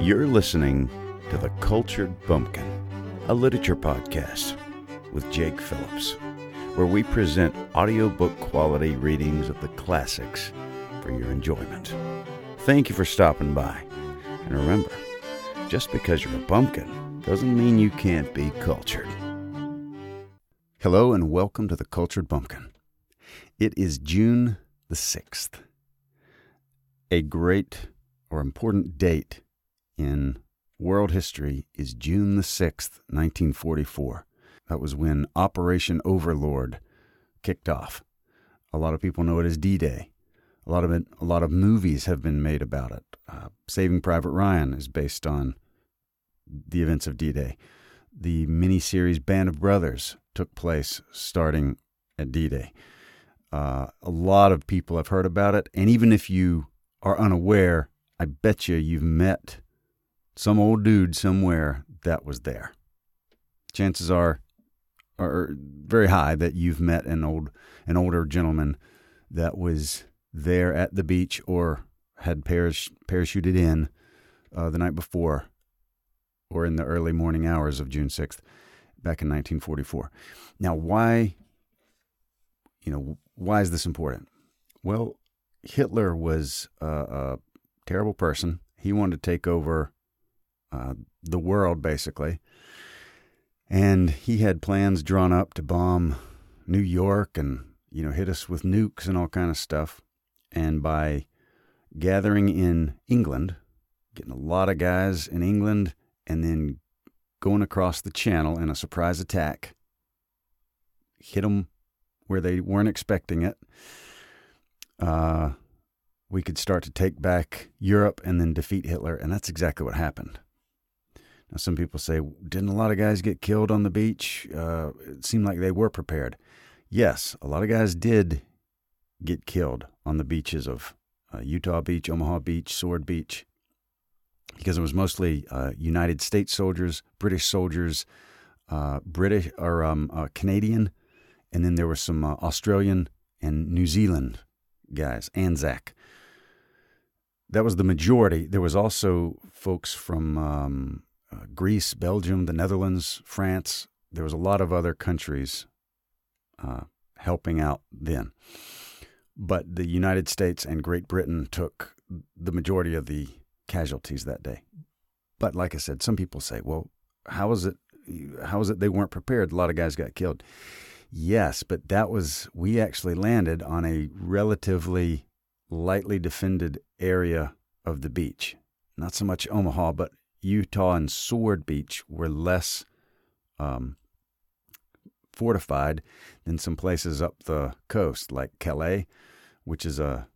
You're listening to The Cultured Bumpkin, a literature podcast with Jake Phillips, where we present audiobook quality readings of the classics for your enjoyment. Thank you for stopping by. And remember, just because you're a bumpkin doesn't mean you can't be cultured. Hello and welcome to The Cultured Bumpkin. It is June the 6th. A great or important date in world history is June the 6th, 1944. That was when Operation Overlord kicked off. A lot of people know it as D-Day. A lot of it, a lot of movies have been made about it. Uh, Saving Private Ryan is based on the events of D-Day. The miniseries Band of Brothers took place starting at D-Day. Uh, a lot of people have heard about it, and even if you are unaware, I bet you you've met some old dude somewhere that was there. Chances are are very high that you've met an old an older gentleman that was there at the beach or had parach- parachuted in uh, the night before or in the early morning hours of June 6th back in 1944. Now why you know why is this important? Well, Hitler was a, a terrible person. He wanted to take over uh, the world, basically. And he had plans drawn up to bomb New York and, you know, hit us with nukes and all kind of stuff. And by gathering in England, getting a lot of guys in England, and then going across the channel in a surprise attack, hit them where they weren't expecting it. Uh, we could start to take back Europe and then defeat Hitler, and that's exactly what happened. Now, some people say, didn't a lot of guys get killed on the beach? Uh, it seemed like they were prepared. Yes, a lot of guys did get killed on the beaches of uh, Utah Beach, Omaha Beach, Sword Beach, because it was mostly uh, United States soldiers, British soldiers, uh, British or um, uh, Canadian, and then there were some uh, Australian and New Zealand guys, Anzac. That was the majority. There was also folks from um, uh, Greece, Belgium, the Netherlands, France. There was a lot of other countries uh, helping out then. But the United States and Great Britain took the majority of the casualties that day. But like I said, some people say, well, how is it? How is it they weren't prepared? A lot of guys got killed. Yes, but that was, we actually landed on a relatively lightly defended area of the beach. Not so much Omaha, but Utah and Sword Beach were less um, fortified than some places up the coast, like Calais, which is a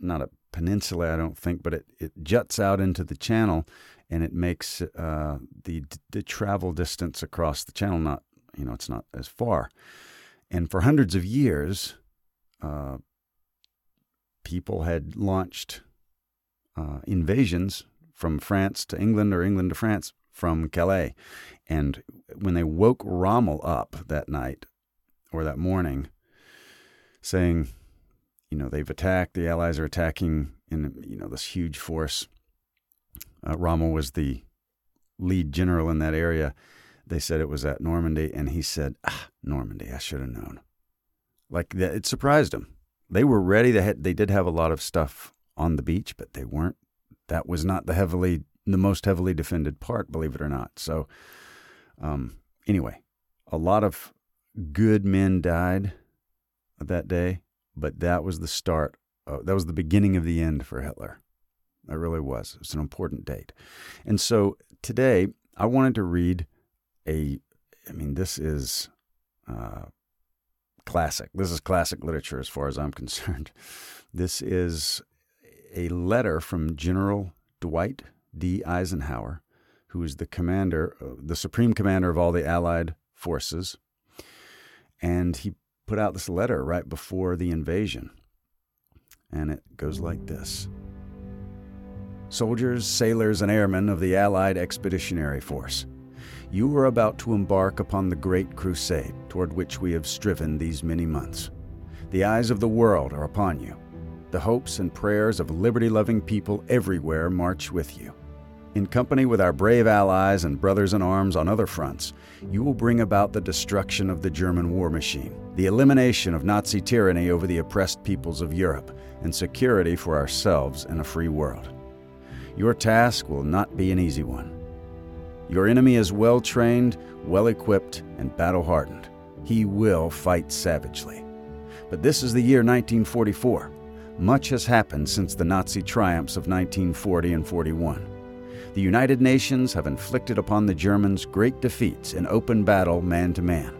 not a peninsula, I don't think, but it, it juts out into the channel, and it makes uh, the the travel distance across the channel not you know it's not as far. And for hundreds of years, uh, people had launched uh, invasions from France to England or England to France from Calais. And when they woke Rommel up that night or that morning, saying, you know, they've attacked, the Allies are attacking in, you know, this huge force. Uh, Rommel was the lead general in that area. They said it was at Normandy, and he said, ah, Normandy, I should have known. Like, it surprised him. They were ready. They, had, they did have a lot of stuff on the beach, but they weren't that was not the heavily the most heavily defended part, believe it or not. So, um, anyway, a lot of good men died that day, but that was the start. Of, that was the beginning of the end for Hitler. That really was. It's an important date. And so today, I wanted to read a. I mean, this is uh, classic. This is classic literature as far as I'm concerned. This is a letter from General Dwight D. Eisenhower, who was the commander, uh, the supreme commander of all the Allied forces. And he put out this letter right before the invasion. And it goes like this Soldiers, sailors, and airmen of the Allied Expeditionary Force, you are about to embark upon the great crusade toward which we have striven these many months. The eyes of the world are upon you. The hopes and prayers of liberty loving people everywhere march with you. In company with our brave allies and brothers in arms on other fronts, you will bring about the destruction of the German war machine, the elimination of Nazi tyranny over the oppressed peoples of Europe, and security for ourselves in a free world. Your task will not be an easy one. Your enemy is well trained, well equipped, and battle hardened. He will fight savagely. But this is the year 1944. Much has happened since the Nazi triumphs of 1940 and 41. The United Nations have inflicted upon the Germans great defeats in open battle man to man.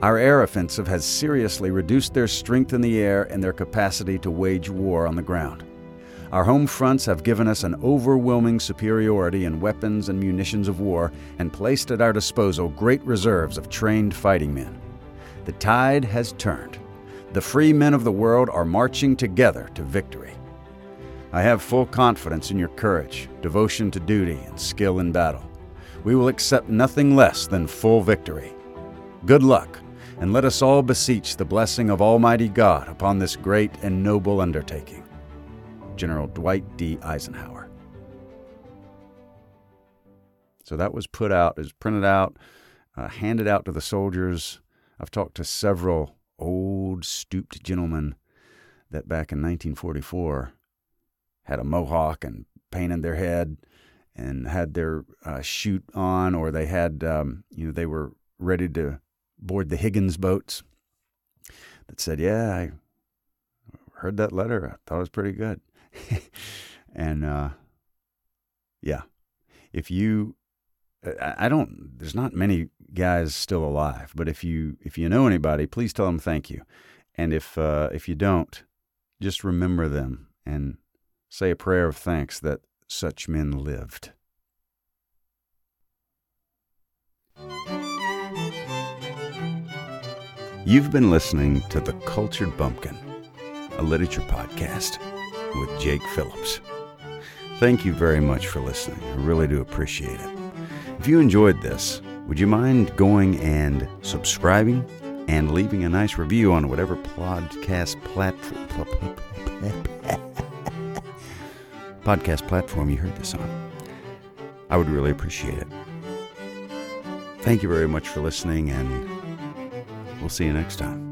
Our air offensive has seriously reduced their strength in the air and their capacity to wage war on the ground. Our home fronts have given us an overwhelming superiority in weapons and munitions of war and placed at our disposal great reserves of trained fighting men. The tide has turned. The free men of the world are marching together to victory. I have full confidence in your courage, devotion to duty, and skill in battle. We will accept nothing less than full victory. Good luck, and let us all beseech the blessing of Almighty God upon this great and noble undertaking. General Dwight D. Eisenhower. So that was put out, is printed out, uh, handed out to the soldiers. I've talked to several old, stooped gentleman that back in 1944 had a mohawk and painted their head and had their uh, chute on, or they had, um, you know, they were ready to board the Higgins boats. That said, "Yeah, I heard that letter. I thought it was pretty good." and uh, yeah, if you, I don't. There's not many guys still alive, but if you if you know anybody, please tell them thank you. And if uh, if you don't, just remember them and say a prayer of thanks that such men lived. You've been listening to The Cultured Bumpkin, a literature podcast with Jake Phillips. Thank you very much for listening. I really do appreciate it. If you enjoyed this, would you mind going and subscribing and leaving a nice review on whatever podcast platform podcast platform you heard this on? I would really appreciate it. Thank you very much for listening, and we'll see you next time.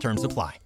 Terms apply.